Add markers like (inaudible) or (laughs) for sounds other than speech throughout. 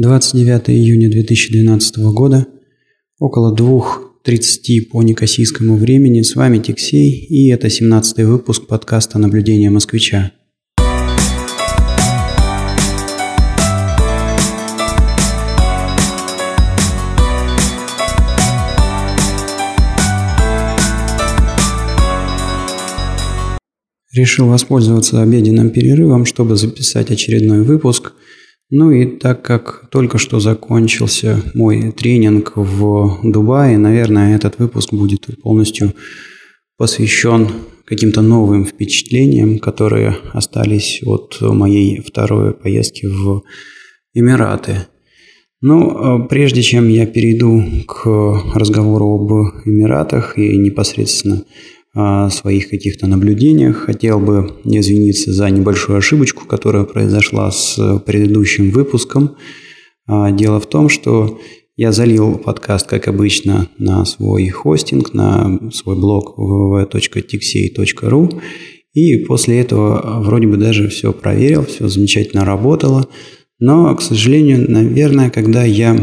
29 июня 2012 года, около 2.30 по некосийскому времени. С вами Тиксей, и это 17 выпуск подкаста «Наблюдение москвича». Решил воспользоваться обеденным перерывом, чтобы записать очередной выпуск – ну и так как только что закончился мой тренинг в Дубае, наверное, этот выпуск будет полностью посвящен каким-то новым впечатлениям, которые остались от моей второй поездки в Эмираты. Ну, а прежде чем я перейду к разговору об Эмиратах и непосредственно своих каких-то наблюдениях. Хотел бы извиниться за небольшую ошибочку, которая произошла с предыдущим выпуском. А, дело в том, что я залил подкаст, как обычно, на свой хостинг, на свой блог www.tixey.ru. И после этого вроде бы даже все проверил, все замечательно работало. Но, к сожалению, наверное, когда я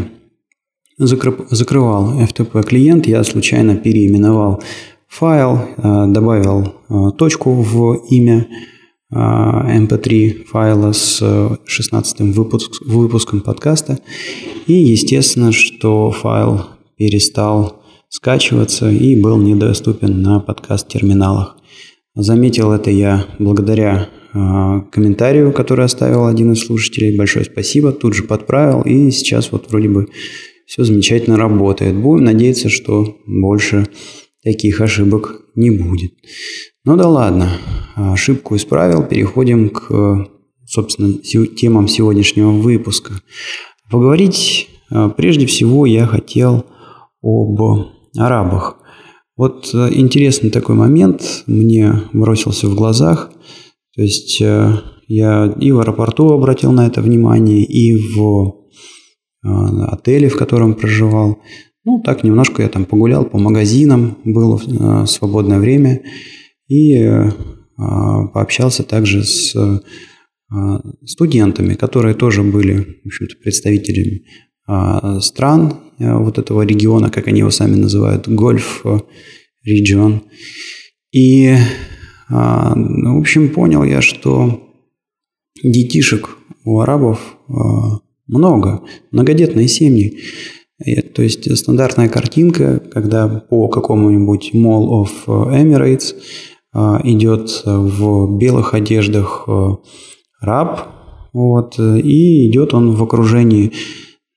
закрывал FTP клиент, я случайно переименовал файл, э, добавил э, точку в имя mp3 э, файла с 16 выпуск, выпуском подкаста. И естественно, что файл перестал скачиваться и был недоступен на подкаст-терминалах. Заметил это я благодаря комментарию, который оставил один из слушателей. Большое спасибо. Тут же подправил. И сейчас вот вроде бы все замечательно работает. Будем надеяться, что больше таких ошибок не будет. Ну да ладно, ошибку исправил, переходим к, собственно, темам сегодняшнего выпуска. Поговорить а, прежде всего я хотел об арабах. Вот э, интересный такой момент мне бросился в глазах. То есть э, я и в аэропорту обратил на это внимание, и в отеле, в котором проживал. Ну, так немножко я там погулял по магазинам, было э, свободное время и э, пообщался также с э, студентами, которые тоже были в общем-то, представителями стран вот этого региона, как они его сами называют, гольф регион. И, ну, в общем, понял я, что детишек у арабов много, многодетные семьи. То есть стандартная картинка, когда по какому-нибудь Mall of Emirates а, идет в белых одеждах а, раб, вот, и идет он в окружении,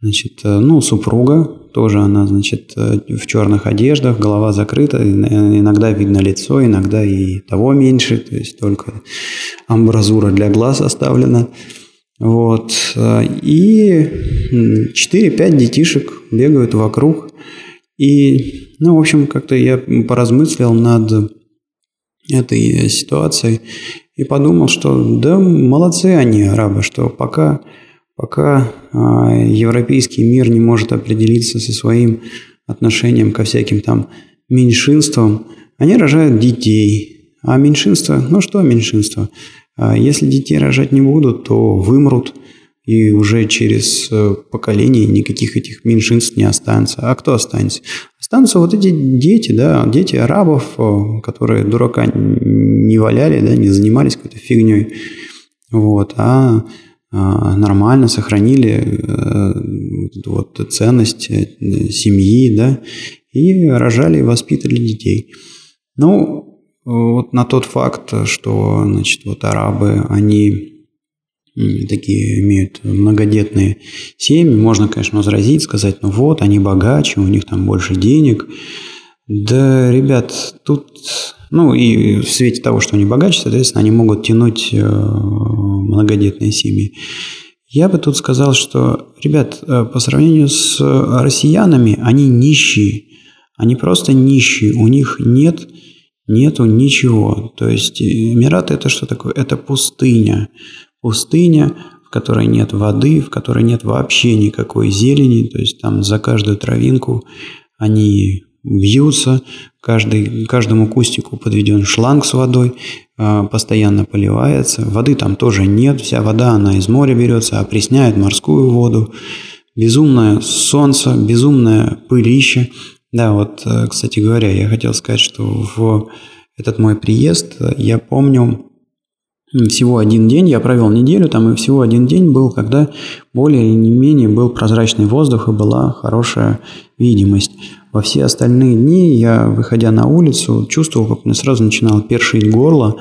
значит, ну, супруга, тоже она, значит, в черных одеждах, голова закрыта, иногда видно лицо, иногда и того меньше, то есть только амбразура для глаз оставлена. Вот. И 4-5 детишек бегают вокруг. И, ну, в общем, как-то я поразмыслил над этой ситуацией и подумал, что да, молодцы они, арабы, что пока, пока а, европейский мир не может определиться со своим отношением ко всяким там меньшинствам, они рожают детей. А меньшинство, ну что меньшинство? А если детей рожать не будут, то вымрут, и уже через э, поколение никаких этих меньшинств не останется. А кто останется? Останутся вот эти дети, да, дети арабов, э, которые дурака не валяли, да, не занимались какой-то фигней, вот, а, а нормально сохранили э, вот ценность семьи, да, и рожали и воспитывали детей. Ну, вот на тот факт, что, значит, вот арабы, они такие имеют многодетные семьи, можно, конечно, возразить, сказать, ну вот, они богаче, у них там больше денег. Да, ребят, тут, ну и в свете того, что они богаче, соответственно, они могут тянуть э, многодетные семьи. Я бы тут сказал, что, ребят, э, по сравнению с россиянами, они нищие. Они просто нищие. У них нет нету ничего. То есть Эмираты это что такое? Это пустыня. Пустыня, в которой нет воды, в которой нет вообще никакой зелени. То есть там за каждую травинку они бьются, каждый, каждому кустику подведен шланг с водой, а, постоянно поливается. Воды там тоже нет, вся вода, она из моря берется, опресняет морскую воду. Безумное солнце, безумное пылище. Да, вот, э, кстати говоря, я хотел сказать, что в этот мой приезд я помню всего один день, я провел неделю там, и всего один день был, когда более или не менее был прозрачный воздух и была хорошая видимость. Во все остальные дни я, выходя на улицу, чувствовал, как мне сразу начинало першить горло,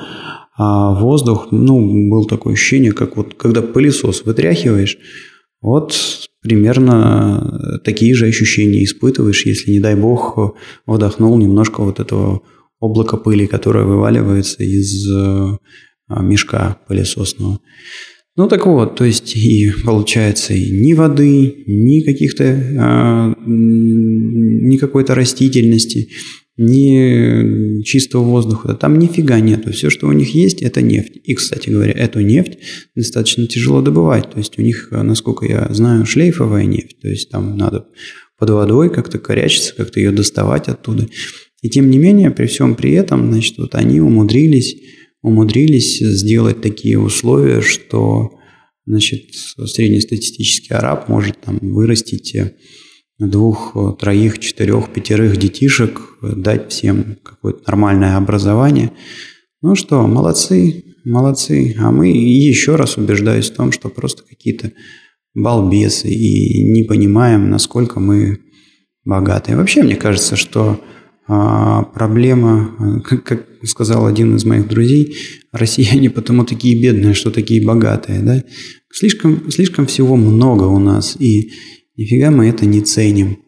а воздух, ну, был такое ощущение, как вот когда пылесос вытряхиваешь, вот примерно такие же ощущения испытываешь, если, не дай бог, вдохнул немножко вот этого облака пыли, которое вываливается из а, мешка пылесосного. Ну так вот, то есть и получается и ни воды, ни каких-то, а, ни какой-то растительности, ни чистого воздуха. Там нифига нету. Все, что у них есть, это нефть. И, кстати говоря, эту нефть достаточно тяжело добывать. То есть у них, насколько я знаю, шлейфовая нефть. То есть там надо под водой как-то корячиться, как-то ее доставать оттуда. И тем не менее, при всем при этом, значит, вот они умудрились умудрились сделать такие условия, что значит, среднестатистический араб может там, вырастить двух, троих, четырех, пятерых детишек, дать всем какое-то нормальное образование. Ну что, молодцы, молодцы. А мы еще раз убеждаюсь в том, что просто какие-то балбесы и не понимаем, насколько мы богаты. вообще, мне кажется, что а, проблема, как, как сказал один из моих друзей, россияне потому такие бедные, что такие богатые. Да? Слишком, слишком всего много у нас, и нифига мы это не ценим.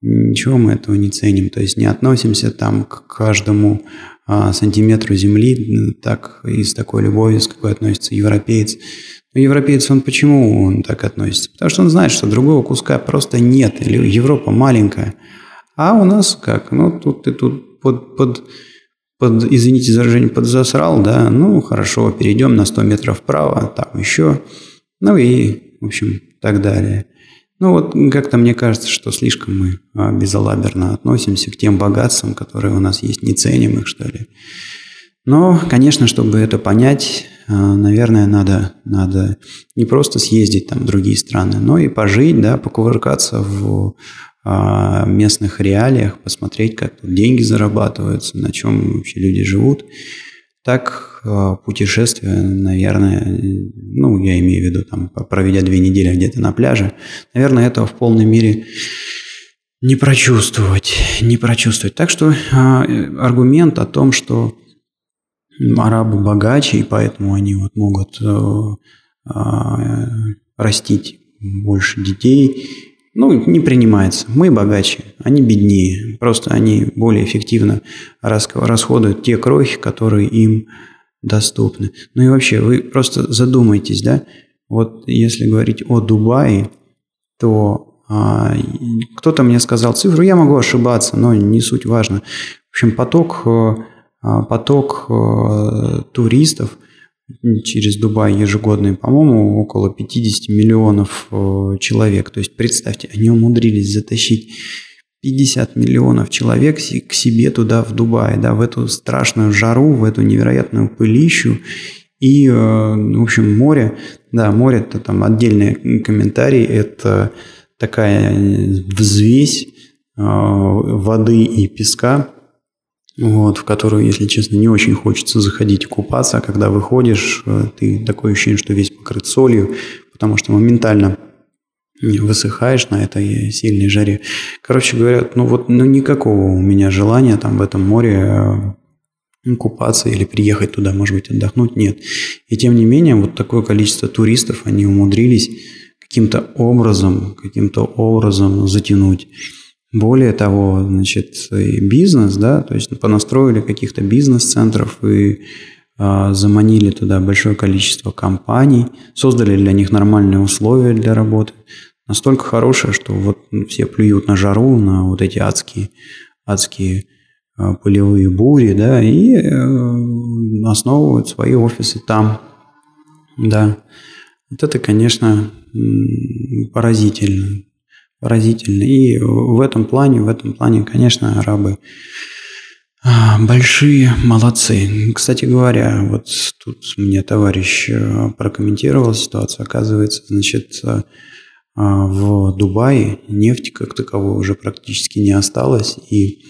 Ничего мы этого не ценим. То есть не относимся там к каждому а, сантиметру земли так и с такой любовью, с какой относится европеец. Но европеец, он почему он так относится? Потому что он знает, что другого куска просто нет, Европа маленькая – а у нас как? Ну, тут ты тут под, под, под извините за выражение, подзасрал, да, ну, хорошо, перейдем на 100 метров вправо, там еще, ну и, в общем, так далее. Ну вот как-то мне кажется, что слишком мы а, безалаберно относимся к тем богатствам, которые у нас есть, не ценим их, что ли. Но, конечно, чтобы это понять, а, наверное, надо, надо не просто съездить там в другие страны, но и пожить, да, покувыркаться в а, местных реалиях, посмотреть, как тут деньги зарабатываются, на чем вообще люди живут. Так а, путешествие, наверное, ну, я имею в виду, там, проведя две недели где-то на пляже, наверное, этого в полной мере не прочувствовать, не прочувствовать. Так что а, аргумент о том, что арабы богаче, и поэтому они вот могут растить больше детей ну, не принимается. Мы богаче, они беднее. Просто они более эффективно расходуют те крохи, которые им доступны. Ну и вообще, вы просто задумайтесь, да, вот если говорить о Дубае, то а, кто-то мне сказал цифру, я могу ошибаться, но не суть важно. В общем, поток, а, поток а, туристов – через Дубай ежегодно, по-моему, около 50 миллионов э, человек. То есть представьте, они умудрились затащить 50 миллионов человек к себе туда, в Дубай, да, в эту страшную жару, в эту невероятную пылищу. И, э, в общем, море, да, море, это там отдельный комментарий, это такая взвесь э, воды и песка, вот, в которую, если честно, не очень хочется заходить купаться, а когда выходишь, э, ты такое ощущение, что весь покрыт солью, потому что моментально высыхаешь на этой сильной жаре. Короче говоря, ну вот ну никакого у меня желания там в этом море э, купаться или приехать туда, может быть, отдохнуть, нет. И тем не менее, вот такое количество туристов, они умудрились каким-то образом, каким-то образом затянуть. Более того, значит, и бизнес, да, то есть понастроили каких-то бизнес-центров и а, заманили туда большое количество компаний, создали для них нормальные условия для работы, настолько хорошие, что вот все плюют на жару, на вот эти адские, адские а, пылевые бури, да, и э, основывают свои офисы там, да. Вот это, конечно, поразительно поразительно. И в этом плане, в этом плане, конечно, арабы А, большие молодцы. Кстати говоря, вот тут мне товарищ э, прокомментировал ситуацию. Оказывается, значит, э, а, в Дубае нефти как таковой уже практически не осталось. И,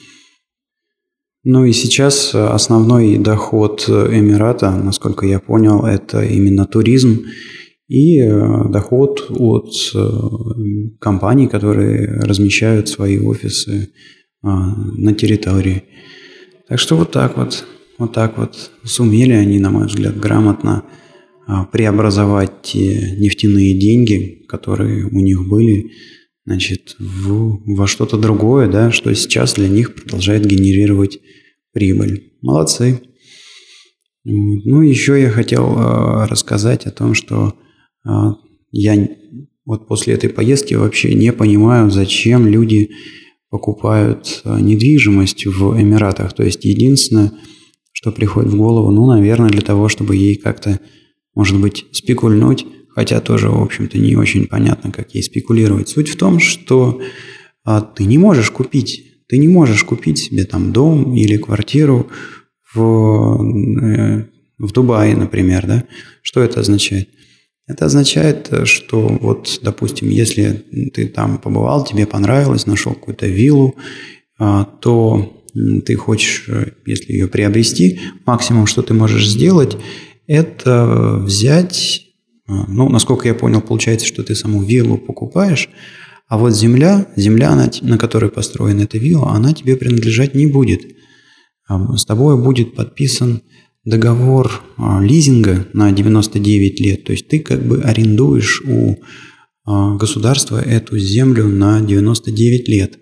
ну и сейчас основной доход Эмирата, насколько я понял, это именно туризм и э, доход от компаний, которые размещают свои офисы а, на территории. Так что вот так вот, вот так вот сумели они, на мой взгляд, грамотно а, преобразовать те нефтяные деньги, которые у них были, значит, в, во что-то другое, да, что сейчас для них продолжает генерировать прибыль. Молодцы. Ну, еще я хотел э, рассказать о том, что э, я вот после этой поездки вообще не понимаю, зачем люди покупают э, недвижимость в Эмиратах. То есть единственное, что приходит в голову, ну, наверное, для того, чтобы ей как-то, может быть, спекульнуть, хотя тоже, в общем-то, не очень понятно, как ей спекулировать. Суть в том, что а, ты не можешь купить, ты не можешь купить себе там дом или квартиру в, э, в Дубае, например, да? Что это означает? Это означает, э, что вот, допустим, если ты там побывал, тебе понравилось, нашел какую-то виллу, а, то ты хочешь, э, если ее приобрести, максимум, что ты можешь сделать, это взять, а, ну, насколько я понял, получается, что ты саму виллу покупаешь, а вот земля, земля, на которой построена эта вилла, она тебе принадлежать не будет. С тобой будет подписан договор а, лизинга на 99 лет, то есть ты как бы арендуешь у а, государства эту землю на 99 лет.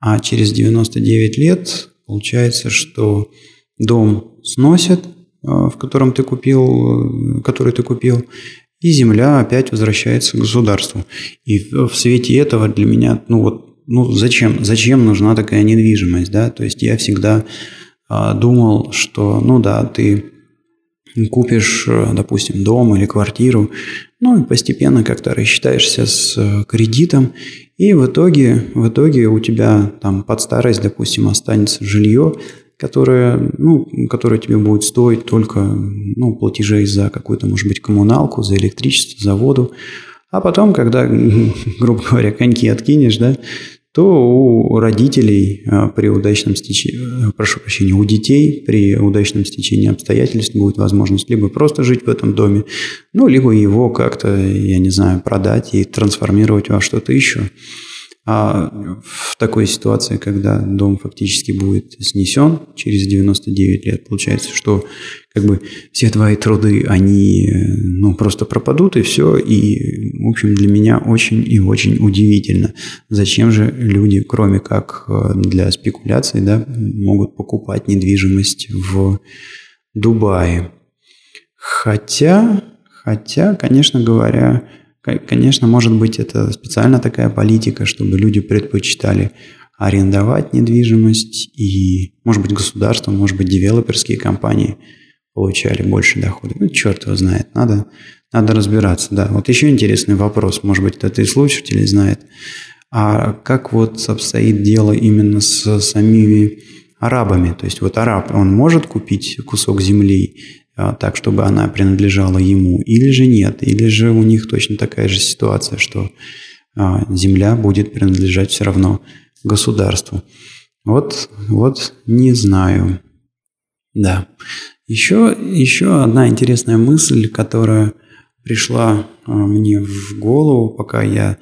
А через 99 лет получается, что дом сносят, а, в котором ты купил, который ты купил, и земля опять возвращается к государству. И в свете этого для меня, ну вот, ну зачем, зачем нужна такая недвижимость, да? То есть я всегда думал, что, ну да, ты купишь, э, допустим, дом или квартиру, ну и постепенно как-то рассчитаешься с э, кредитом, и в итоге, в итоге у тебя там под старость, допустим, останется жилье, которое, ну, которое тебе будет стоить только ну, платежей за какую-то, может быть, коммуналку, за электричество, за воду. А потом, когда, (laughs) грубо говоря, коньки откинешь, да, то у родителей а, при удачном стечении, э, прошу прощения, у детей при удачном стечении обстоятельств будет возможность либо просто жить в этом доме, ну, либо его как-то, я не знаю, продать и трансформировать во что-то еще. А в такой ситуации, когда дом фактически будет снесен через 99 лет, получается, что как бы все твои труды, они ну, просто пропадут и все. И, в общем, для меня очень и очень удивительно, зачем же люди, кроме как э, для спекуляций, да, могут покупать недвижимость в Дубае. Хотя, хотя, конечно говоря, Конечно, может быть, это специально такая политика, чтобы люди предпочитали арендовать недвижимость, и, может быть, государство, может быть, девелоперские компании получали больше дохода. Ну, черт его знает, надо, надо разбираться. Да, вот еще интересный вопрос, может быть, кто-то из слушателей знает. А как вот обстоит дело именно с самими арабами? То есть вот араб, он может купить кусок земли так, чтобы она принадлежала ему, или же нет, или же у них точно такая же ситуация, что а, земля будет принадлежать все равно государству. Вот, вот не знаю. Да. Еще, еще одна интересная мысль, которая пришла а, мне в голову, пока я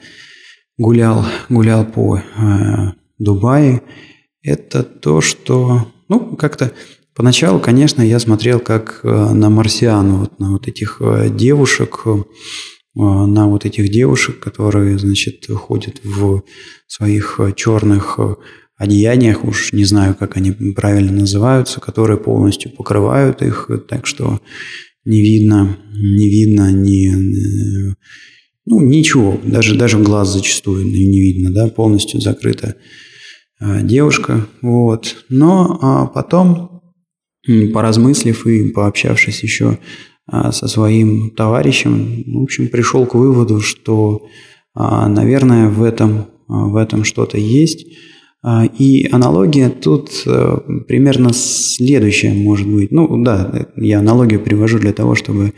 гулял, гулял по э, Дубае, это то, что, ну, как-то Поначалу, конечно, я смотрел как э, на марсиан, вот на вот этих э, девушек, э, на вот этих девушек, которые, значит, ходят в своих черных одеяниях, уж не знаю, как они правильно называются, которые полностью покрывают их, так что не видно, не видно ни, ну, ничего, даже, даже глаз зачастую не видно, да, полностью закрыта девушка, вот. Но а потом поразмыслив и пообщавшись еще а, со своим товарищем, в общем, пришел к выводу, что, а, наверное, в этом, а, в этом что-то есть. И аналогия тут э, примерно следующая может быть. Ну да, я аналогию привожу для того, чтобы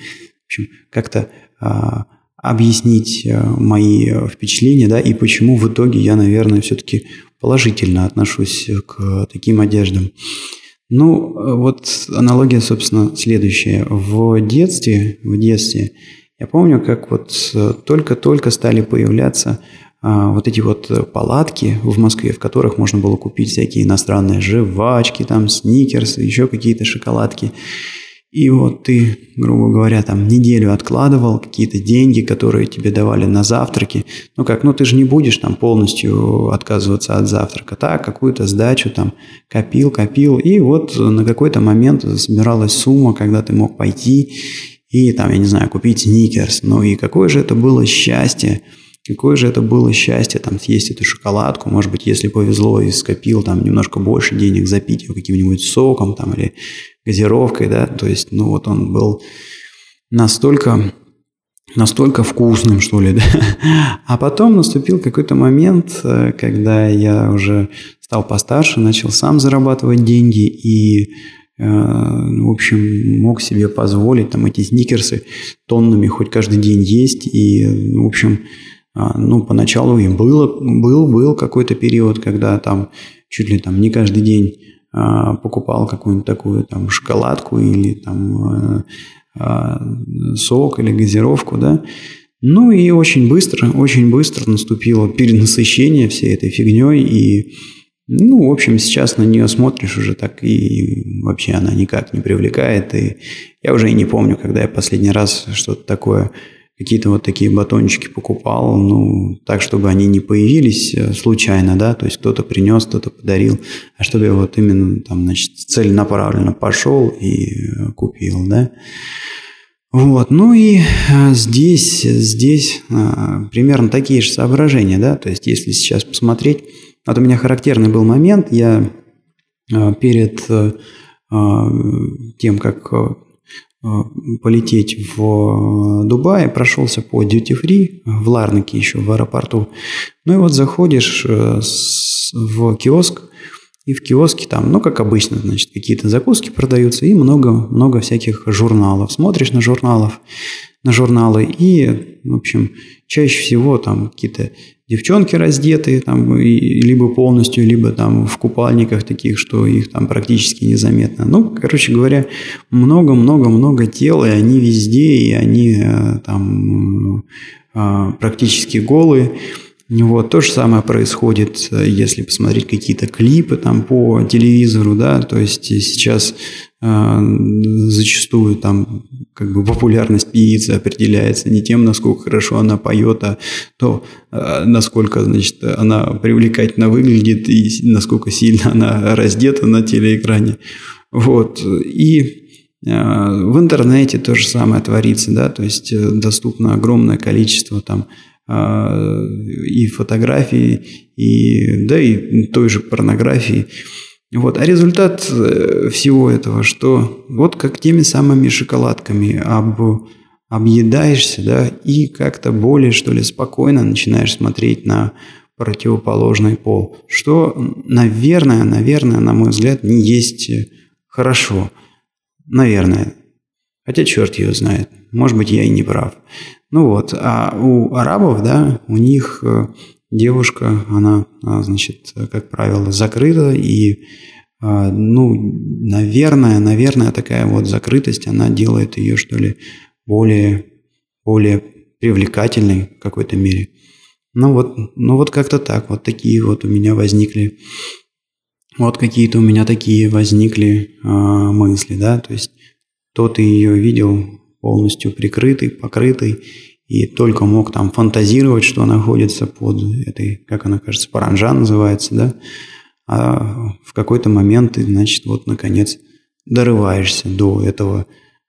как-то а, объяснить э, мои впечатления, да, и почему в итоге я, наверное, все-таки положительно отношусь к таким одеждам. Ну, вот аналогия, собственно, следующая. В детстве, в детстве я помню, как вот э, только-только стали появляться а, вот эти вот палатки в Москве, в которых можно было купить всякие иностранные жвачки, там, сникерсы, еще какие-то шоколадки. И вот ты, грубо говоря, там неделю откладывал какие-то деньги, которые тебе давали на завтраки. Ну как, ну ты же не будешь там полностью отказываться от завтрака. Так, какую-то сдачу там копил, копил. И вот на какой-то момент собиралась сумма, когда ты мог пойти и там, я не знаю, купить сникерс. Ну и какое же это было счастье, Какое же это было счастье там съесть эту шоколадку, может быть, если повезло и скопил там немножко больше денег, запить его каким-нибудь соком там или газировкой, да, то есть, ну вот он был настолько настолько вкусным, что ли, (laughs) да. А потом наступил какой-то момент, э, когда я уже стал постарше, начал сам зарабатывать деньги и, э, в общем, мог себе позволить там эти сникерсы тоннами хоть каждый день есть. И, в общем, а, ну, поначалу и было, был, был какой-то период, когда там чуть ли там не каждый день покупал какую-нибудь такую там шоколадку или там а, сок или газировку, да. Ну и очень быстро, очень быстро наступило перенасыщение всей этой фигней и ну, в общем, сейчас на нее смотришь уже так, и вообще она никак не привлекает. И я уже и не помню, когда я последний раз что-то такое какие-то вот такие батончики покупал, ну, так, чтобы они не появились э, случайно, да, то есть кто-то принес, кто-то подарил, а чтобы я вот именно там, значит, целенаправленно пошел и э, купил, да. Вот, ну и э, здесь, здесь примерно такие же соображения, да, то есть если сейчас посмотреть, вот у меня характерный был момент, я перед тем, как полететь в э, Дубай, прошелся по Duty Free в Ларнаке еще в аэропорту. Ну и вот заходишь э, в киоск, и в киоске там, ну, как обычно, значит, какие-то закуски продаются и много-много всяких журналов. Смотришь на журналов, на журналы и, в общем, чаще всего там какие-то девчонки раздетые, там, и, либо полностью, либо там в купальниках таких, что их там практически незаметно. Ну, короче говоря, много-много-много тел, и они везде, и они э, там э, практически голые. Вот, то же самое происходит, э, если посмотреть какие-то клипы там по телевизору, да, то есть сейчас зачастую там как бы популярность певицы определяется не тем, насколько хорошо она поет, а то, э, насколько, значит, она привлекательно выглядит и насколько сильно она раздета на телеэкране. Вот, и э, в интернете то же самое творится, да, то есть э, доступно огромное количество там и фотографии, и, да, и той же порнографии. Вот. А результат э, всего этого, что вот как теми самыми шоколадками об, объедаешься, да, и как-то более, что ли, спокойно начинаешь смотреть на противоположный пол, что, наверное, наверное, на мой взгляд, не есть хорошо. Наверное. Хотя черт ее знает. Может быть, я и не прав. Ну вот, а у арабов, да, у них э, девушка, она, а, значит, как правило, закрыта, и, а, ну, наверное, наверное, такая вот закрытость, она делает ее, что ли, более, более привлекательной в какой-то мере. Ну вот, ну вот как-то так, вот такие вот у меня возникли, вот какие-то у меня такие возникли э, мысли, да, то есть то ты ее видел полностью прикрытый, покрытый, и только мог там фантазировать, что находится под этой, как она кажется, паранжа называется, да, а в какой-то момент ты, значит, вот, наконец, дорываешься до этого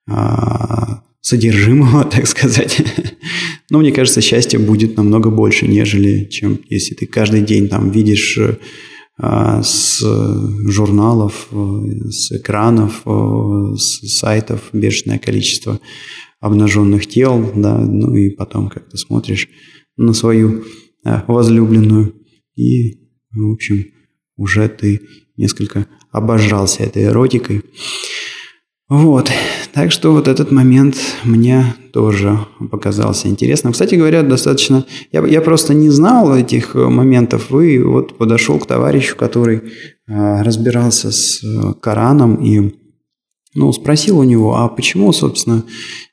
а, содержимого, (laughs) так сказать. Но мне кажется, счастья будет намного больше, нежели чем если ты каждый день там видишь а, с журналов, э, с экранов, э, с сайтов бешеное количество обнаженных тел, да, ну и потом как то смотришь на свою а, возлюбленную и, в общем, уже ты несколько обожрался этой эротикой. Вот, так что вот этот момент мне тоже показался интересным. Кстати говоря, достаточно... Я, я просто не знал этих моментов. Вы вот подошел к товарищу, который э, разбирался с э, Кораном и ну, спросил у него, а почему, собственно,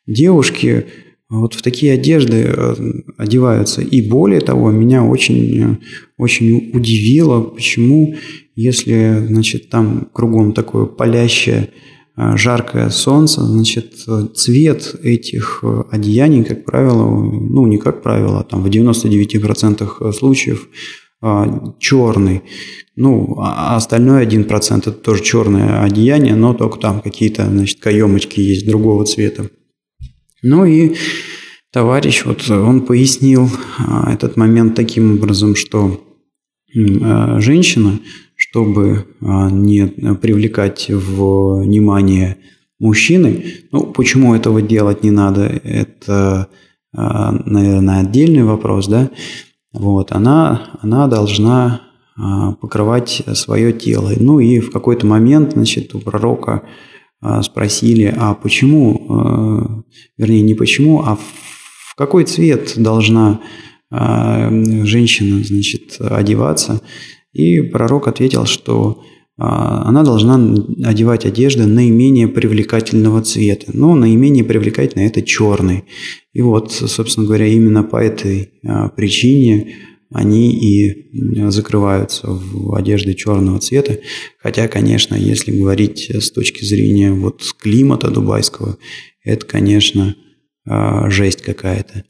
девушки вот в такие одежды э, одеваются. И более того, меня очень, очень удивило, почему, если, значит, там кругом такое палящее Э, жаркое солнце, значит, цвет этих э, одеяний, как правило, ну, не как правило, а там в 99% случаев э, черный. Ну, а остальное 1% это тоже черное одеяние, но только там какие-то, значит, каемочки есть другого цвета. Ну и товарищ, вот он пояснил этот момент таким образом, что женщина чтобы а, не привлекать внимание мужчины. Ну, почему этого делать не надо, это, а, наверное, отдельный вопрос, да. Вот, она, она должна а, покрывать свое тело. Ну и в какой-то момент, значит, у пророка спросили, а почему, вернее, не почему, а в какой цвет должна женщина, значит, одеваться. И пророк ответил, что а, она должна одевать одежды наименее привлекательного цвета. Но наименее привлекательный – это черный. И вот, собственно говоря, именно по этой а, причине они и закрываются в одежды черного цвета. Хотя, конечно, если говорить с точки зрения вот климата дубайского, это, конечно, а, жесть какая-то.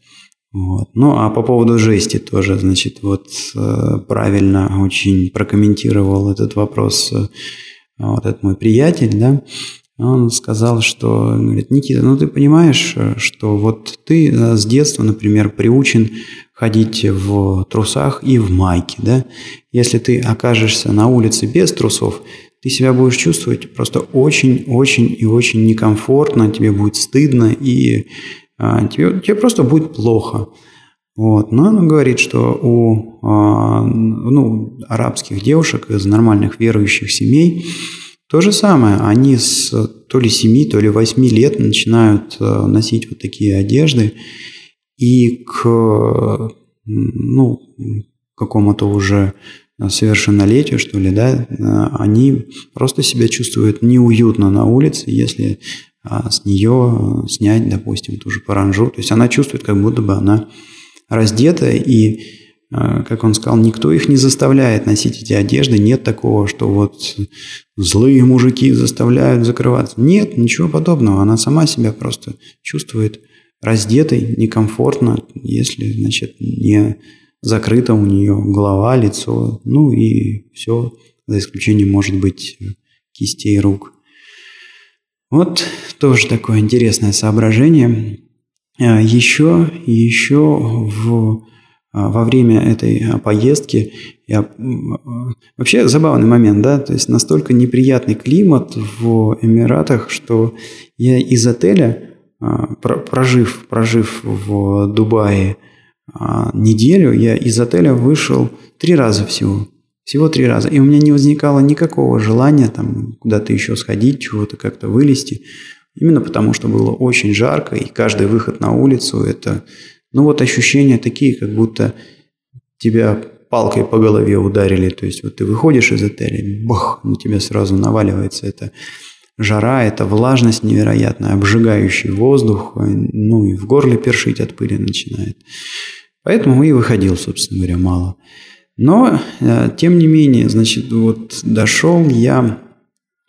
Вот. Ну, а по поводу жести тоже, значит, вот э, правильно очень прокомментировал этот вопрос э, вот этот мой приятель, да, он сказал, что, говорит, Никита, ну ты понимаешь, э, что вот ты с детства, например, приучен ходить в трусах и в майке, да? Если ты окажешься на улице без трусов, ты себя будешь чувствовать просто очень-очень и очень некомфортно, тебе будет стыдно и тебе, тебе просто будет плохо. Вот. Но она говорит, что у а, ну, арабских девушек из нормальных верующих семей то же самое. Они с то ли 7, то ли 8 лет начинают а, носить вот такие одежды. И к ну, какому-то уже совершеннолетию, что ли, да, они просто себя чувствуют неуютно на улице, если а с нее снять, допустим, ту же паранжу. То есть она чувствует, как будто бы она раздета, и, а, как он сказал, никто их не заставляет носить эти одежды. Нет такого, что вот злые мужики заставляют закрываться. Нет, ничего подобного. Она сама себя просто чувствует раздетой, некомфортно, если, значит, не закрыта у нее голова, лицо, ну и все, за исключением, может быть, кистей рук. Вот тоже такое интересное соображение. А, еще, еще в, а, во время этой поездки я вообще забавный момент, да, то есть настолько неприятный климат в Эмиратах, что я из отеля, а, прожив, прожив в Дубае неделю, я из отеля вышел три раза всего. Всего три раза. И у меня не возникало никакого желания там куда-то еще сходить, чего-то как-то вылезти. Именно потому, что было очень жарко, и каждый выход на улицу – это, ну вот ощущения такие, как будто тебя палкой по голове ударили. То есть вот ты выходишь из отеля, бах, на тебя сразу наваливается это жара, это влажность невероятная, обжигающий воздух, ну и в горле першить от пыли начинает. Поэтому и выходил, собственно говоря, мало. Но, э, тем не менее, значит, вот дошел я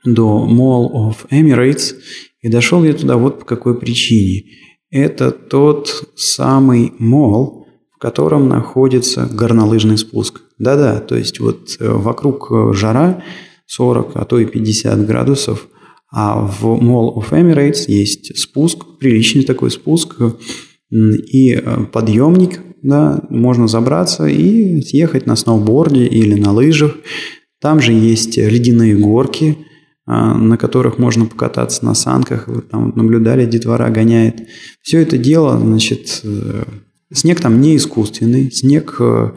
до Mall of Emirates, и дошел я туда вот по какой причине. Это тот самый мол, в котором находится горнолыжный спуск. Да-да, то есть вот э, вокруг э, жара 40, а то и 50 градусов, а в Mall of Emirates есть спуск, приличный такой спуск, и подъемник да, можно забраться и съехать на сноуборде или на лыжах. Там же есть ледяные горки, а, на которых можно покататься на санках. Вы там наблюдали, детвора гоняет. Все это дело, значит, э, снег там не искусственный, снег э,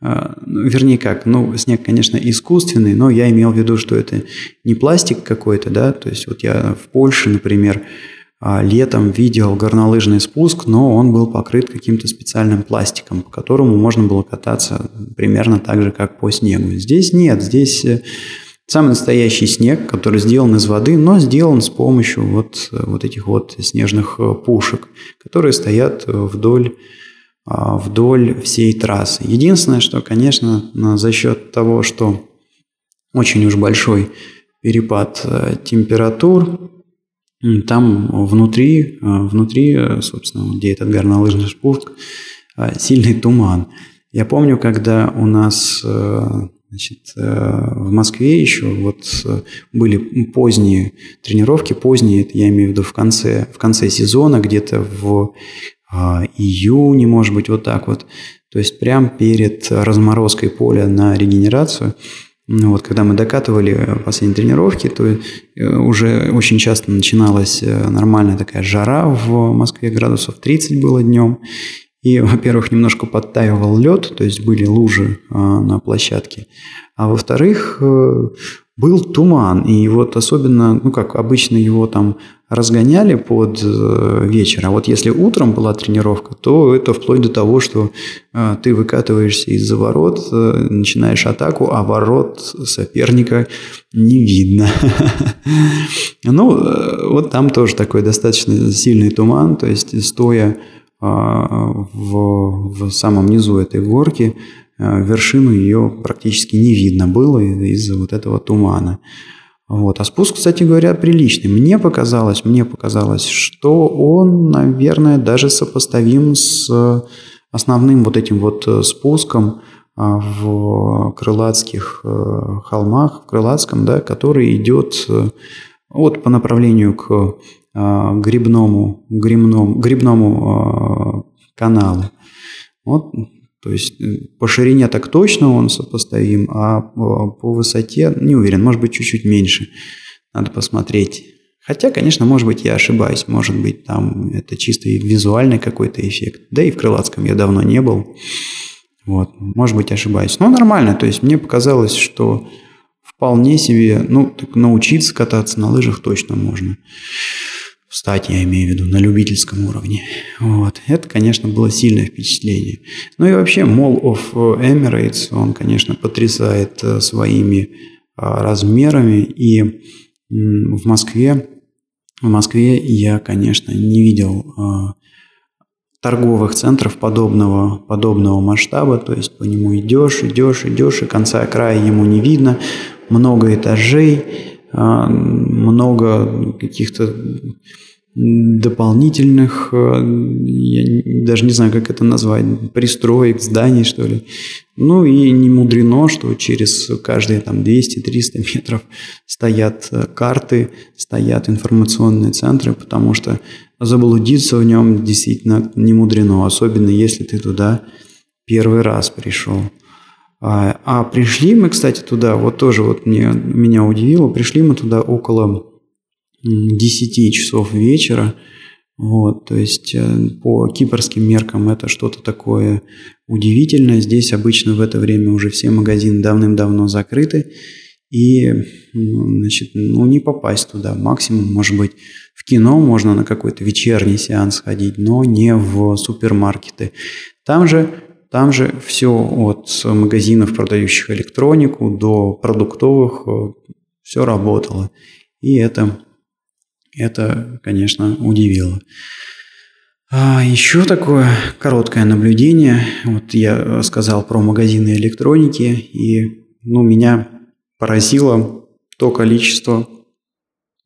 ну, вернее как, ну, снег, конечно, искусственный, но я имел в виду, что это не пластик какой-то, да, то есть вот я в Польше, например, летом видел горнолыжный спуск, но он был покрыт каким-то специальным пластиком, по которому можно было кататься примерно так же, как по снегу. Здесь нет, здесь э, самый настоящий снег, который сделан из воды, но сделан с помощью вот, э, вот этих вот снежных э, пушек, которые стоят вдоль а, вдоль всей трассы. Единственное, что, конечно, за счет того, что очень уж большой перепад температур, там внутри, э, внутри, э, собственно, где этот горнолыжный спуск, э, сильный туман. Я помню, когда у нас значит, в Москве еще вот были поздние тренировки, поздние, я имею в виду в конце, в конце сезона, где-то в июне, может быть, вот так вот. То есть прямо перед разморозкой поля на регенерацию – ну, вот, когда мы докатывали последние тренировки, то э, уже очень часто начиналась э, нормальная такая жара в Москве, градусов 30 было днем. И, (laughs) во-первых, немножко подтаивал лед, то есть были лужи а, на площадке. А во-вторых, э, был туман. И вот особенно, ну как обычно его там разгоняли под э, вечер. А вот если утром была тренировка, то это вплоть до того, что э, ты выкатываешься из-за ворот, э, начинаешь атаку, а ворот соперника не видно. (laughs) Ну, вот там тоже такой достаточно сильный туман, то есть стоя в, в самом низу этой горки, вершину ее практически не видно было из-за вот этого тумана. Вот. А спуск, кстати говоря, приличный. Мне показалось, мне показалось, что он, наверное, даже сопоставим с основным вот этим вот э, спуском а, в крылатских э, холмах, в Крылатском, да, который идет э, вот по направлению к а, грибному, грибному, грибному каналу. Вот то есть э, по ширине так точно он сопоставим, а по высоте не уверен, может быть чуть-чуть меньше. Надо посмотреть. Хотя, конечно, может быть, я ошибаюсь. Может быть, там это чисто визуальный какой-то эффект. Да и в Крылатском я давно не был. Вот, может быть, ошибаюсь. Но нормально. То есть мне показалось, что вполне себе, ну, так научиться кататься на лыжах точно можно. Встать, я имею в виду, на любительском уровне. Вот. Это, конечно, было сильное впечатление. Ну и вообще, Mall of Emirates, он, конечно, потрясает э, своими а, размерами. И в Москве, в Москве я, конечно, не видел а, торговых центров подобного, подобного масштаба. То есть по нему идешь, идешь, идешь, и конца края ему не видно. Много этажей, много каких-то дополнительных, э, я даже не знаю, как это назвать, пристроек, зданий, что ли. Ну и не мудрено, что через каждые там 200-300 метров стоят э, карты, стоят информационные центры, потому что заблудиться в нем действительно не мудрено, особенно если ты туда первый раз пришел. А, а пришли мы, кстати, туда, вот тоже вот мне, меня удивило, пришли мы туда около 10 часов вечера. Вот, то есть э, по кипрским меркам это что-то такое удивительное. Здесь обычно в это время уже все магазины давным-давно закрыты. И, значит, ну, не попасть туда. Максимум, может быть, в кино можно на какой-то вечерний сеанс ходить, но не в супермаркеты. Там же там же все от магазинов, продающих электронику, до продуктовых, э, все работало. И это, это конечно, удивило. А еще такое короткое наблюдение. Вот я сказал про магазины электроники, и ну, меня поразило то количество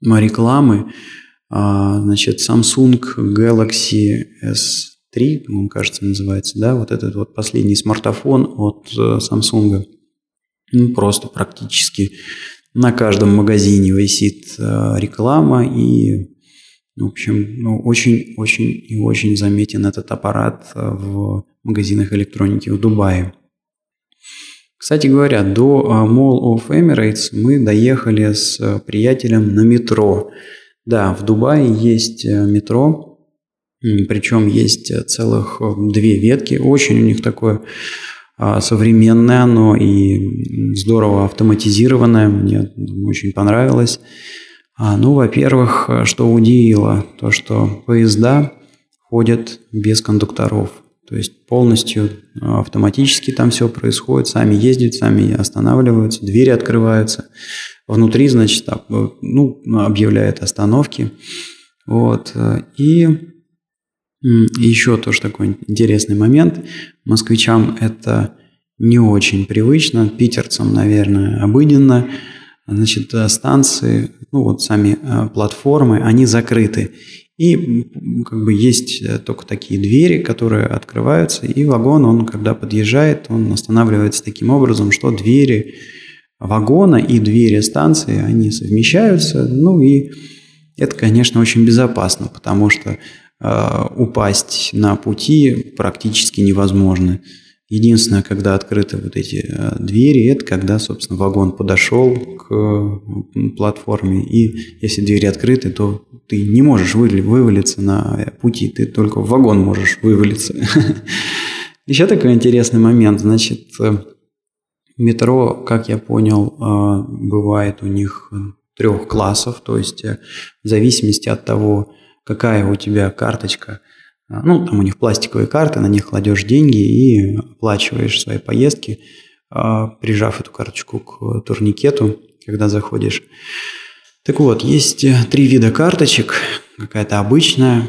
рекламы. А, значит, Samsung Galaxy S 3, по-моему, кажется, называется, да, вот этот вот последний смартфон от э, Samsung. Ну, просто практически на каждом магазине висит э, реклама и, в общем, ну, очень-очень и очень заметен этот аппарат э, в магазинах электроники в Дубае. Кстати говоря, до Mall of Emirates мы доехали с приятелем на метро. Да, в Дубае есть метро, причем есть э, целых э, две ветки. Очень у них такое современное оно и здорово автоматизированное. Мне очень понравилось. Ну, во-первых, что удивило, то, что поезда ходят без кондукторов. То есть полностью автоматически там все происходит, сами ездят, сами останавливаются, двери открываются. Внутри, значит, ну, объявляет остановки. Вот. И еще тоже такой интересный момент. Москвичам это не очень привычно, питерцам, наверное, обыденно. Значит, станции, ну вот сами э, платформы, они закрыты. И как бы есть э, только такие двери, которые открываются, и вагон, он когда подъезжает, он останавливается таким образом, что двери вагона и двери станции, они совмещаются, ну и это, конечно, очень безопасно, потому что э, упасть на пути практически невозможно. Единственное, когда открыты вот эти э, двери, это когда, собственно, вагон подошел к платформе, и если двери открыты, то ты не можешь вывалиться на пути, ты только в вагон можешь вывалиться. (laughs) Еще такой интересный момент, значит, э, метро, как я понял, э, бывает у них трех классов, то есть в зависимости от того, какая у тебя карточка – а, ну, там у них пластиковые карты, на них кладешь деньги и оплачиваешь свои поездки, а, прижав эту карточку к турникету, когда заходишь. Так вот, есть э, три вида карточек. Какая-то обычная,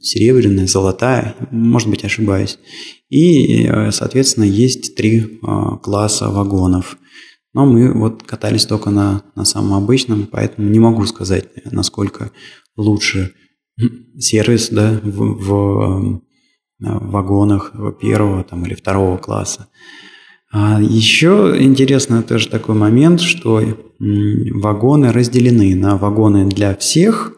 серебряная, золотая, может быть, ошибаюсь. И, э, соответственно, есть три а, класса вагонов. Но мы вот катались только на, на самом обычном, поэтому не могу сказать, насколько лучше сервис да, в, в, эм, в вагонах первого там, или второго класса. А еще интересно тоже такой момент, что вагоны разделены на вагоны для всех,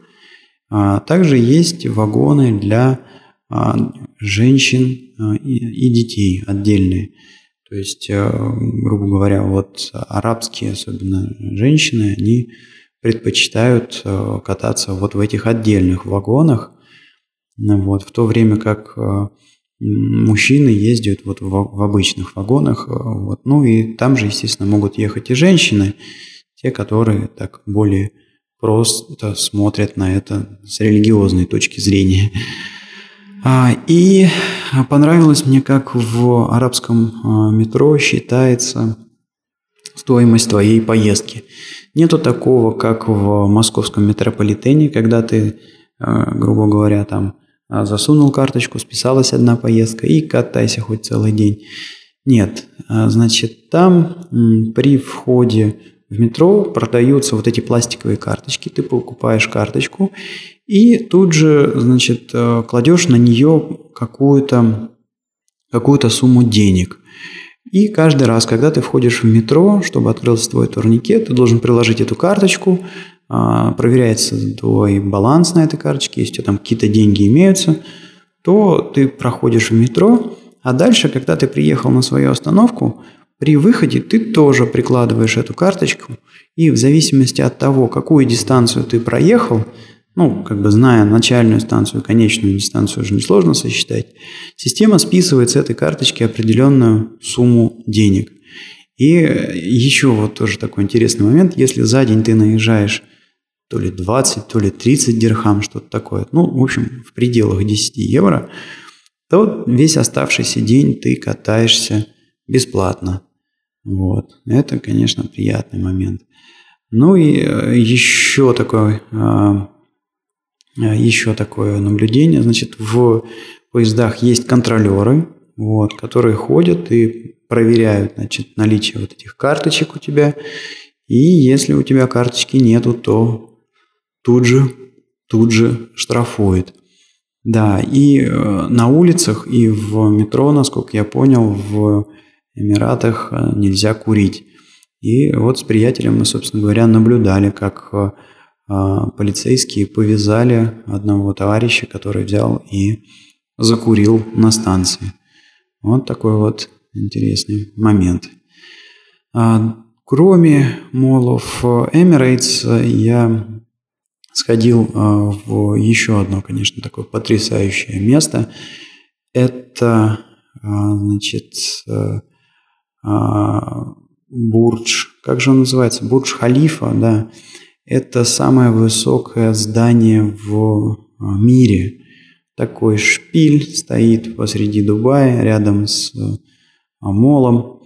а также есть вагоны для а, женщин а, и детей отдельные. То есть, э, грубо говоря, вот арабские, особенно женщины, они предпочитают э, кататься вот в этих отдельных вагонах, вот, в то время как э, мужчины ездят вот в, обычных вагонах. Э, вот. Ну и там же, естественно, могут ехать и женщины, те, которые так более просто смотрят на это с религиозной точки зрения. А, и понравилось мне, как в арабском метро считается стоимость твоей поездки. Нету такого, как в московском метрополитене, когда ты, э, грубо говоря, там э, засунул карточку, списалась одна поездка и катайся хоть целый день. Нет, э, значит, там при входе в метро продаются вот эти пластиковые карточки, ты покупаешь карточку и тут же, значит, кладешь на нее какую-то какую-то сумму денег. И каждый раз, когда ты входишь в метро, чтобы открылся твой турникет, ты должен приложить эту карточку, а, проверяется твой баланс на этой карточке, если у тебя там какие-то деньги имеются, то ты проходишь в метро, а дальше, когда ты приехал на свою остановку, при выходе ты тоже прикладываешь эту карточку, и в зависимости от того, какую дистанцию ты проехал, ну, как бы зная начальную станцию, конечную дистанцию уже несложно сосчитать, система списывает с этой карточки определенную сумму денег. И еще вот тоже такой интересный момент, если за день ты наезжаешь то ли 20, то ли 30 дирхам, что-то такое, ну, в общем, в пределах 10 евро, то весь оставшийся день ты катаешься бесплатно. Вот. Это, конечно, приятный момент. Ну и э, еще такой а, Э, еще такое наблюдение. Значит, в поездах есть контролеры, вот, которые ходят и проверяют значит, наличие вот этих карточек у тебя. И если у тебя карточки нету, то тут же, тут же штрафует. Да, и э, на улицах, и в метро, насколько я понял, в Эмиратах э, нельзя курить. И вот с приятелем мы, собственно говоря, наблюдали, как а, полицейские повязали одного товарища, который взял и закурил на станции. Вот такой вот интересный момент. А, кроме молов Emirates, я сходил а, в еще одно, конечно, такое потрясающее место. Это, значит, Бурдж, как же он называется? Бурдж Халифа, да. Это самое высокое здание в мире. Такой шпиль стоит посреди Дубая, рядом с молом.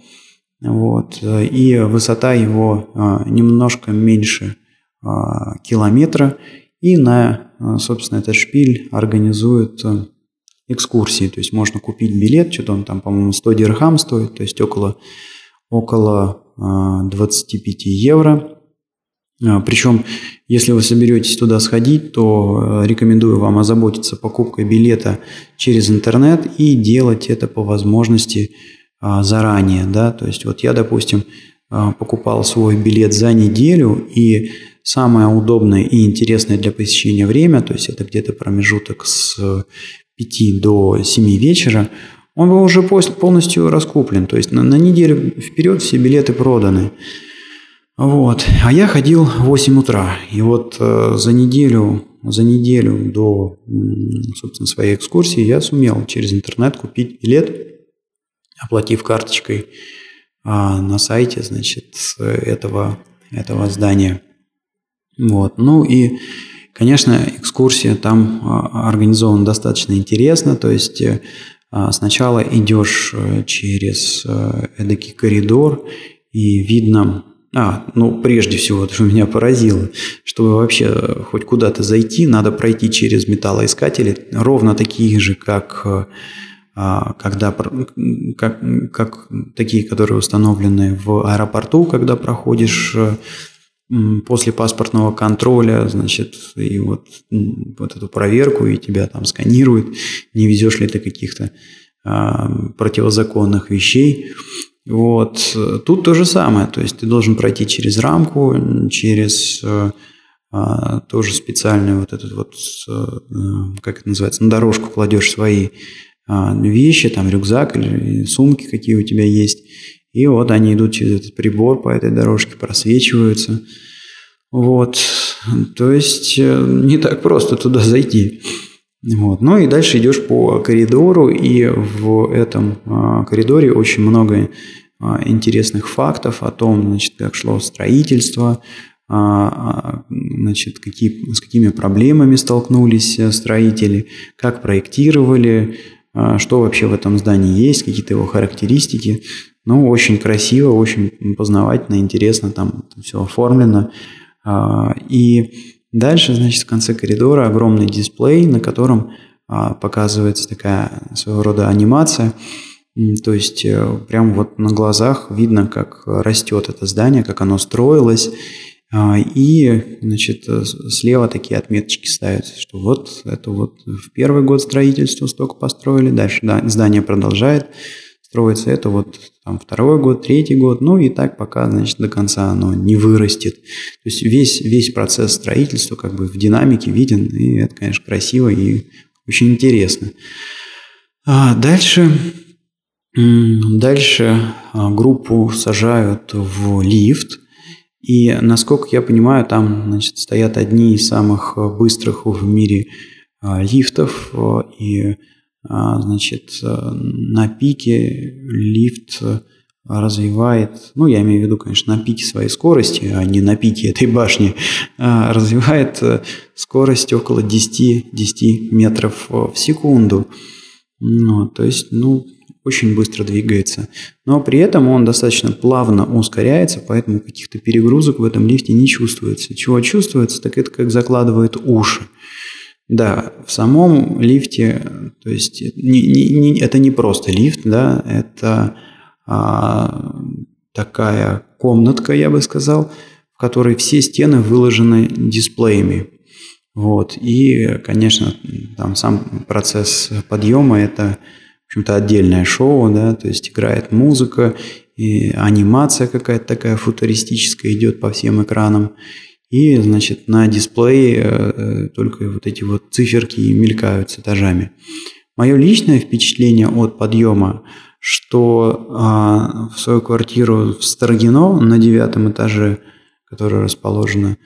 Вот. И высота его немножко меньше километра. И на, собственно, этот шпиль организуют экскурсии. То есть можно купить билет, что-то он там, по-моему, 100 дирхам стоит, то есть около, около 25 евро. Причем, если вы соберетесь туда сходить, то рекомендую вам озаботиться покупкой билета через интернет и делать это по возможности заранее. Да? То есть вот я, допустим, покупал свой билет за неделю, и самое удобное и интересное для посещения время, то есть это где-то промежуток с 5 до 7 вечера, он был уже полностью раскуплен. То есть на, на неделю вперед все билеты проданы. Вот. А я ходил в 8 утра. И вот э, за неделю, за неделю до, собственно, своей экскурсии я сумел через интернет купить билет, оплатив карточкой э, на сайте, значит, этого, этого здания. Вот. Ну и Конечно, экскурсия там а, организована достаточно интересно, то есть э, а, сначала идешь э, через э, эдакий коридор и видно, а, ну, прежде всего, что меня поразило, чтобы вообще хоть куда-то зайти, надо пройти через металлоискатели, ровно такие же, как а, когда, как, как такие, которые установлены в аэропорту, когда проходишь после паспортного контроля, значит, и вот, вот эту проверку, и тебя там сканируют, не везешь ли ты каких-то а, противозаконных вещей. Вот. Тут то же самое, то есть ты должен пройти через рамку, через а, тоже специальную вот этот вот, а, как это называется, на дорожку кладешь свои а, вещи, там рюкзак или сумки, какие у тебя есть, и вот они идут через этот прибор по этой дорожке, просвечиваются. Вот. То есть э, не так просто туда зайти. Вот. Ну и дальше идешь по коридору, и в этом а, коридоре очень много а, интересных фактов о том, значит, как шло строительство, а, значит, какие, с какими проблемами столкнулись э, строители, как проектировали, что вообще в этом здании есть, какие-то его характеристики. Ну, очень красиво, очень познавательно, интересно, там все оформлено. А, и дальше, значит, в конце коридора огромный дисплей, на котором а, показывается такая своего рода анимация. То есть э, прямо вот на глазах видно, как растет это здание, как оно строилось. А, и, значит, слева такие отметочки ставятся, что вот это вот в первый год строительства столько построили, дальше да, здание продолжает строится это вот там второй год, третий год, ну и так пока, значит, до конца оно не вырастет. То есть весь, весь процесс строительства как бы в динамике виден, и это, конечно, красиво и очень интересно. А дальше, дальше а, группу сажают в лифт, и, насколько я понимаю, там значит, стоят одни из самых быстрых в мире а, лифтов, и а, значит, э, на пике лифт развивает, ну, я имею в виду, конечно, на пике своей скорости, а не на пике этой башни, а развивает э, скорость около 10, 10 метров в секунду. Ну, то есть, ну, очень быстро двигается. Но при этом он достаточно плавно ускоряется, поэтому каких-то перегрузок в этом лифте не чувствуется. Чего чувствуется, так это как закладывает уши. Да, в самом лифте, то есть не, не, не, это не просто лифт, да, это а, такая комнатка, я бы сказал, в которой все стены выложены дисплеями. Вот. И, конечно, там сам процесс подъема – это, в общем-то, отдельное шоу, да, то есть играет музыка, и анимация какая-то такая футуристическая идет по всем экранам. И, значит, на дисплее э, только вот эти вот циферки мелькают с этажами. Мое личное впечатление от подъема, что а, в свою квартиру в Старогино на девятом этаже, которая расположена,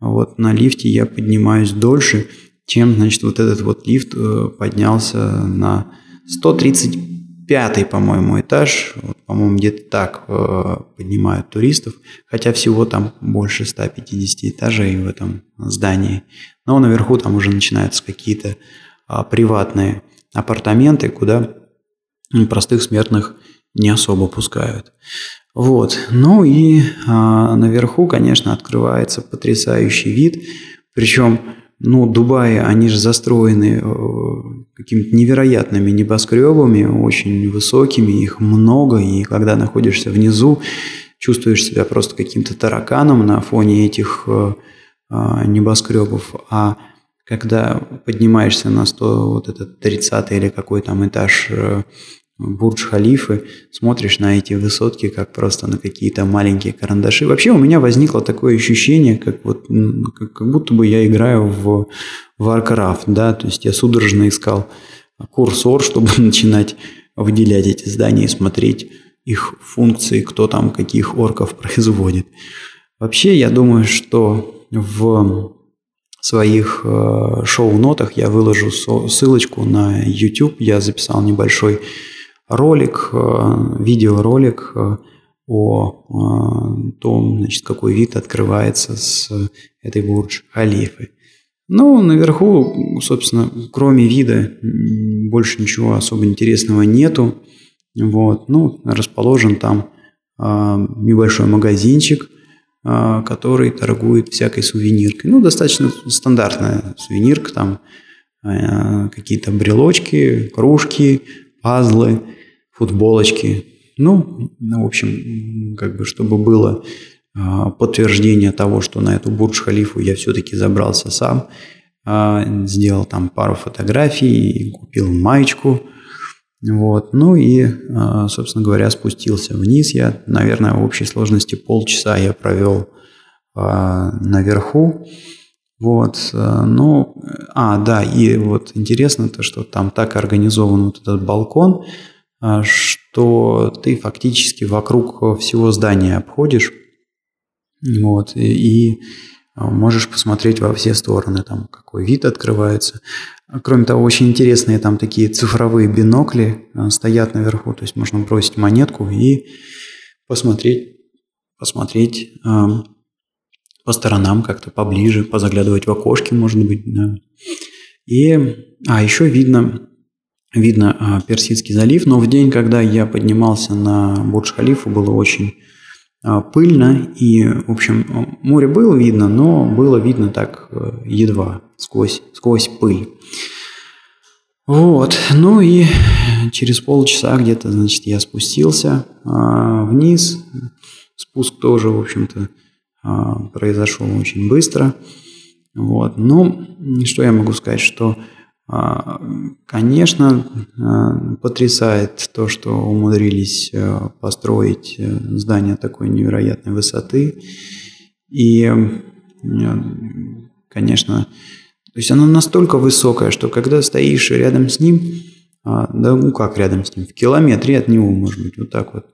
вот на лифте я поднимаюсь дольше, чем, значит, вот этот вот лифт э, поднялся на 135 пятый, по-моему, этаж, вот, по-моему, где-то так э, поднимают туристов, хотя всего там больше 150 этажей в этом здании. Но наверху там уже начинаются какие-то э, приватные апартаменты, куда простых смертных не особо пускают. Вот. Ну и а, наверху, конечно, открывается потрясающий вид. Причем, ну, Дубай, они же застроены э, какими-то невероятными небоскребами, очень высокими, их много, и когда находишься внизу, чувствуешь себя просто каким-то тараканом на фоне этих э, а, небоскребов. А когда поднимаешься на 100, вот этот 30 или какой там этаж э, Бурдж-Халифы, смотришь на эти высотки, как просто на какие-то маленькие карандаши. Вообще у меня возникло такое ощущение, как, вот, как, как будто бы я играю в Warcraft, да, то есть я судорожно искал курсор, (laughs) чтобы начинать выделять эти здания и смотреть их функции, кто там каких орков производит. Вообще, я думаю, что в своих э, шоу-нотах я выложу ссылочку на YouTube. Я записал небольшой ролик, э, видеоролик э, о э, том, значит, какой вид открывается с этой Бурдж-Халифы. Ну, наверху, собственно, кроме вида, больше ничего особо интересного нету. Вот. Ну, расположен там небольшой магазинчик, который торгует всякой сувениркой. Ну, достаточно стандартная сувенирка, там какие-то брелочки, кружки, пазлы, футболочки. Ну, ну, в общем, как бы, чтобы было а, подтверждение того, что на эту Бурдж-Халифу я все-таки забрался сам, а, сделал там пару фотографий, купил маечку, вот, ну и, а, собственно говоря, спустился вниз. Я, наверное, в общей сложности полчаса я провел наверху. Вот, ну, а, да, и вот интересно то, что там так организован вот этот балкон, что ты фактически вокруг всего здания обходишь, вот, и, и а, можешь посмотреть во все стороны, там, какой вид открывается. Кроме того, очень интересные там такие цифровые бинокли а, стоят наверху, то есть можно бросить монетку и посмотреть, посмотреть э, по сторонам как-то поближе, позаглядывать в окошки, может быть, да. И, а еще видно видно а, Персидский залив, но в день, когда я поднимался на Бурдж-Халифу, было очень а, пыльно, и, в общем, море было видно, но было видно так э, едва, сквозь, сквозь пыль. Вот, ну и через полчаса где-то, значит, я спустился а, вниз. Спуск тоже, в общем-то, произошел очень быстро. Вот, ну, что я могу сказать, что конечно, а, потрясает то, что умудрились а, построить э, здание такой невероятной высоты. И, конечно, то есть оно настолько высокое, что когда стоишь рядом с ним, да ну как рядом с ним, в километре от него, может быть, вот так вот,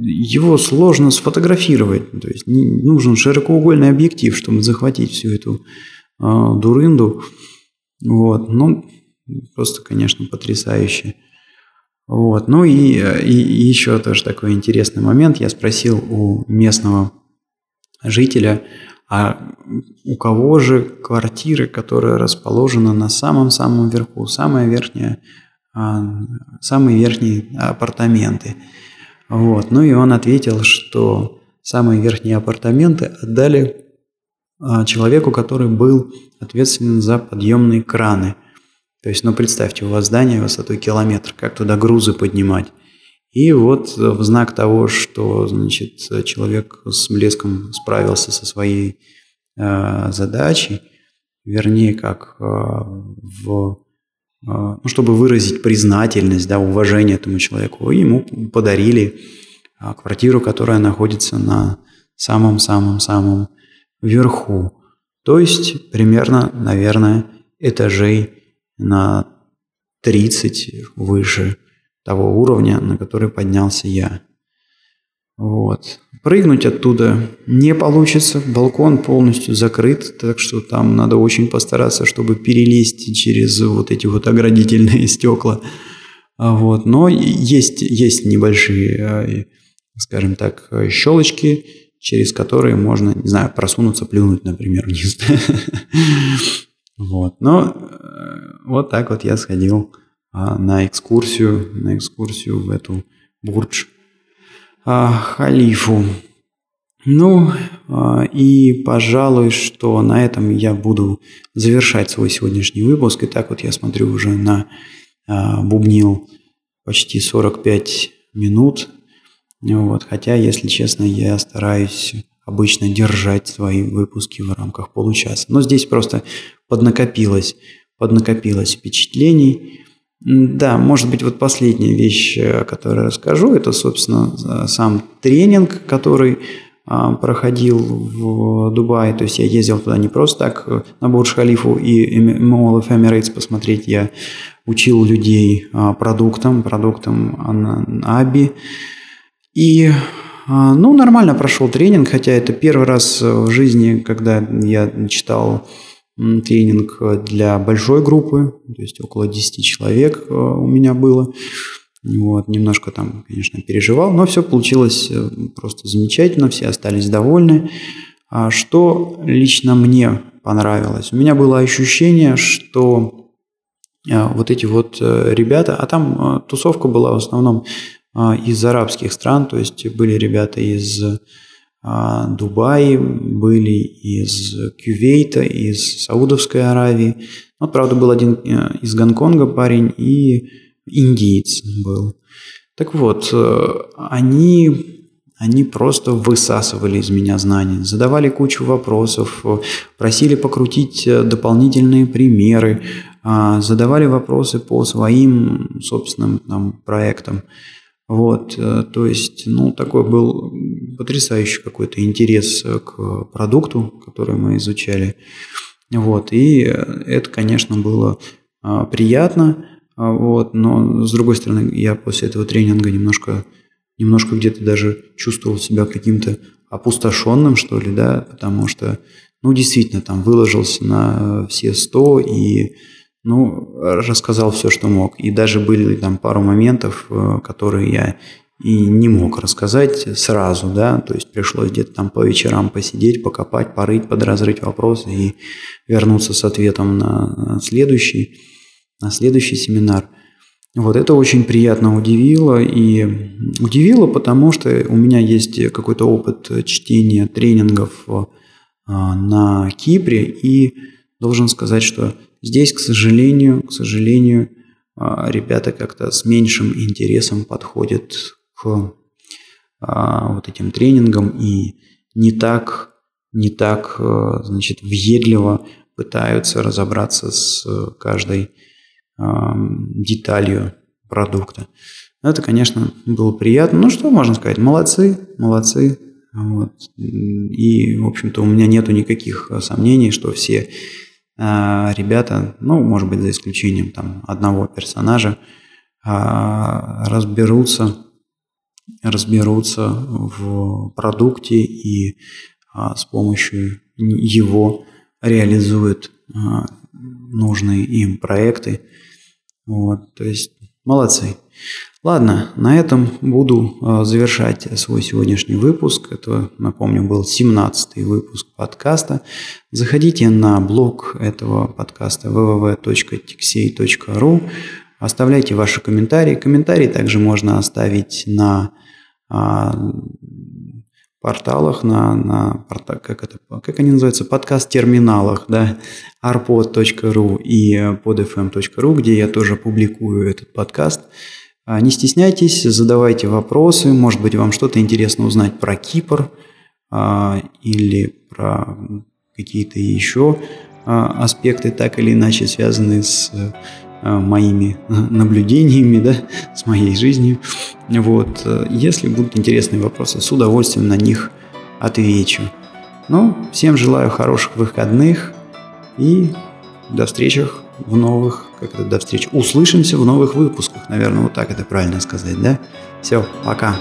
его сложно сфотографировать. То есть нужен широкоугольный объектив, чтобы захватить всю эту дурынду. Вот, ну, просто, конечно, потрясающе. Вот, ну и, и, еще тоже такой интересный момент. Я спросил у местного жителя, а у кого же квартиры, которая расположена на самом-самом верху, самая верхняя, а, самые верхние апартаменты. Вот, ну и он ответил, что самые верхние апартаменты отдали человеку, который был ответственен за подъемные краны. То есть, ну, представьте, у вас здание высотой километр, как туда грузы поднимать? И вот в знак того, что, значит, человек с блеском справился со своей э, задачей, вернее, как э, в, э, ну, чтобы выразить признательность, да, уважение этому человеку, ему подарили э, квартиру, которая находится на самом-самом-самом вверху. То есть примерно, наверное, этажей на 30 выше того уровня, на который поднялся я. Вот. Прыгнуть оттуда не получится, балкон полностью закрыт, так что там надо очень постараться, чтобы перелезть через вот эти вот оградительные (laughs) стекла. Вот. Но есть, есть небольшие, скажем так, щелочки, через которые можно, не знаю, просунуться, плюнуть, например, (laughs) вниз. Вот. Но вот так вот я сходил а, на экскурсию, на экскурсию в эту Бурдж а, Халифу. Ну, а, и, пожалуй, что на этом я буду завершать свой сегодняшний выпуск. И так вот я смотрю уже на бубнил почти 45 минут. Вот. Хотя, если честно, я стараюсь обычно держать свои выпуски в рамках получаса. Но здесь просто поднакопилось, поднакопилось впечатлений. Да, может быть, вот последняя вещь, о которой расскажу, это, собственно, сам тренинг, который а, проходил в Дубае. То есть я ездил туда не просто так э, на Бурдж-Халифу и Mall of Emirates посмотреть. Я учил людей а, продуктам, продуктам Аби. И а, ну, нормально прошел тренинг, хотя это первый раз в жизни, когда я читал тренинг для большой группы, то есть около 10 человек э, у меня было. Вот, немножко там, конечно, переживал, но все получилось э, просто замечательно, все остались довольны. А что лично мне понравилось? У меня было ощущение, что э, вот эти вот ребята, а там тусовка была в основном из арабских стран, то есть были ребята из а, Дубае, были из Кювейта, из Саудовской Аравии. Вот, правда, был один э, из Гонконга парень и индиец был. Так вот, э, они, они просто высасывали из меня знания, задавали кучу вопросов, просили покрутить э, дополнительные примеры, а, задавали вопросы по своим собственным там, проектам. Вот, э, то есть, ну, такой был потрясающий какой-то интерес к продукту, который мы изучали. Вот, и это, конечно, было а, приятно, а, вот, но, с другой стороны, я после этого тренинга немножко, немножко где-то даже чувствовал себя каким-то опустошенным, что ли, да, потому что, ну, действительно, там выложился на все сто и ну, рассказал все, что мог. И даже были там пару моментов, э, которые я и не мог рассказать сразу, да, то есть пришлось где-то там по вечерам посидеть, покопать, порыть, подразрыть вопросы и вернуться с ответом на следующий, на следующий семинар. Вот это очень приятно удивило и удивило, потому что у меня есть какой-то опыт чтения тренингов э, на Кипре и должен сказать, что Здесь, к сожалению, к сожалению, а, ребята как-то с меньшим интересом подходят к а, вот этим тренингам и не так, не так, а, значит, въедливо пытаются разобраться с каждой деталью продукта. Это, конечно, было приятно. Ну, что можно сказать? Молодцы, молодцы. Вот. И, в общем-то, у меня нету никаких сомнений, что все ребята, ну, может быть, за исключением там одного персонажа, а, разберутся, разберутся в продукте и а, с помощью его реализуют нужные им проекты. Вот, то есть молодцы. Ладно, на этом буду а, завершать свой сегодняшний выпуск. Это, напомню, был 17-й выпуск подкаста. Заходите на блог этого подкаста www.tixey.ru. Оставляйте ваши комментарии. Комментарии также можно оставить на а, порталах, на, на как, это, как они называются, подкаст-терминалах, да, arpod.ru и podfm.ru, где я тоже публикую этот подкаст. А, не стесняйтесь, задавайте вопросы. Может быть, вам что-то интересно узнать про Кипр а, или про какие-то еще а, аспекты, так или иначе связанные с моими наблюдениями, да, с моей жизнью. Вот. Если будут интересные вопросы, с удовольствием на них отвечу. Ну, всем желаю хороших выходных и до встречи в новых, как это, до встречи. Услышимся в новых выпусках, наверное, вот так это правильно сказать, да? Все, пока.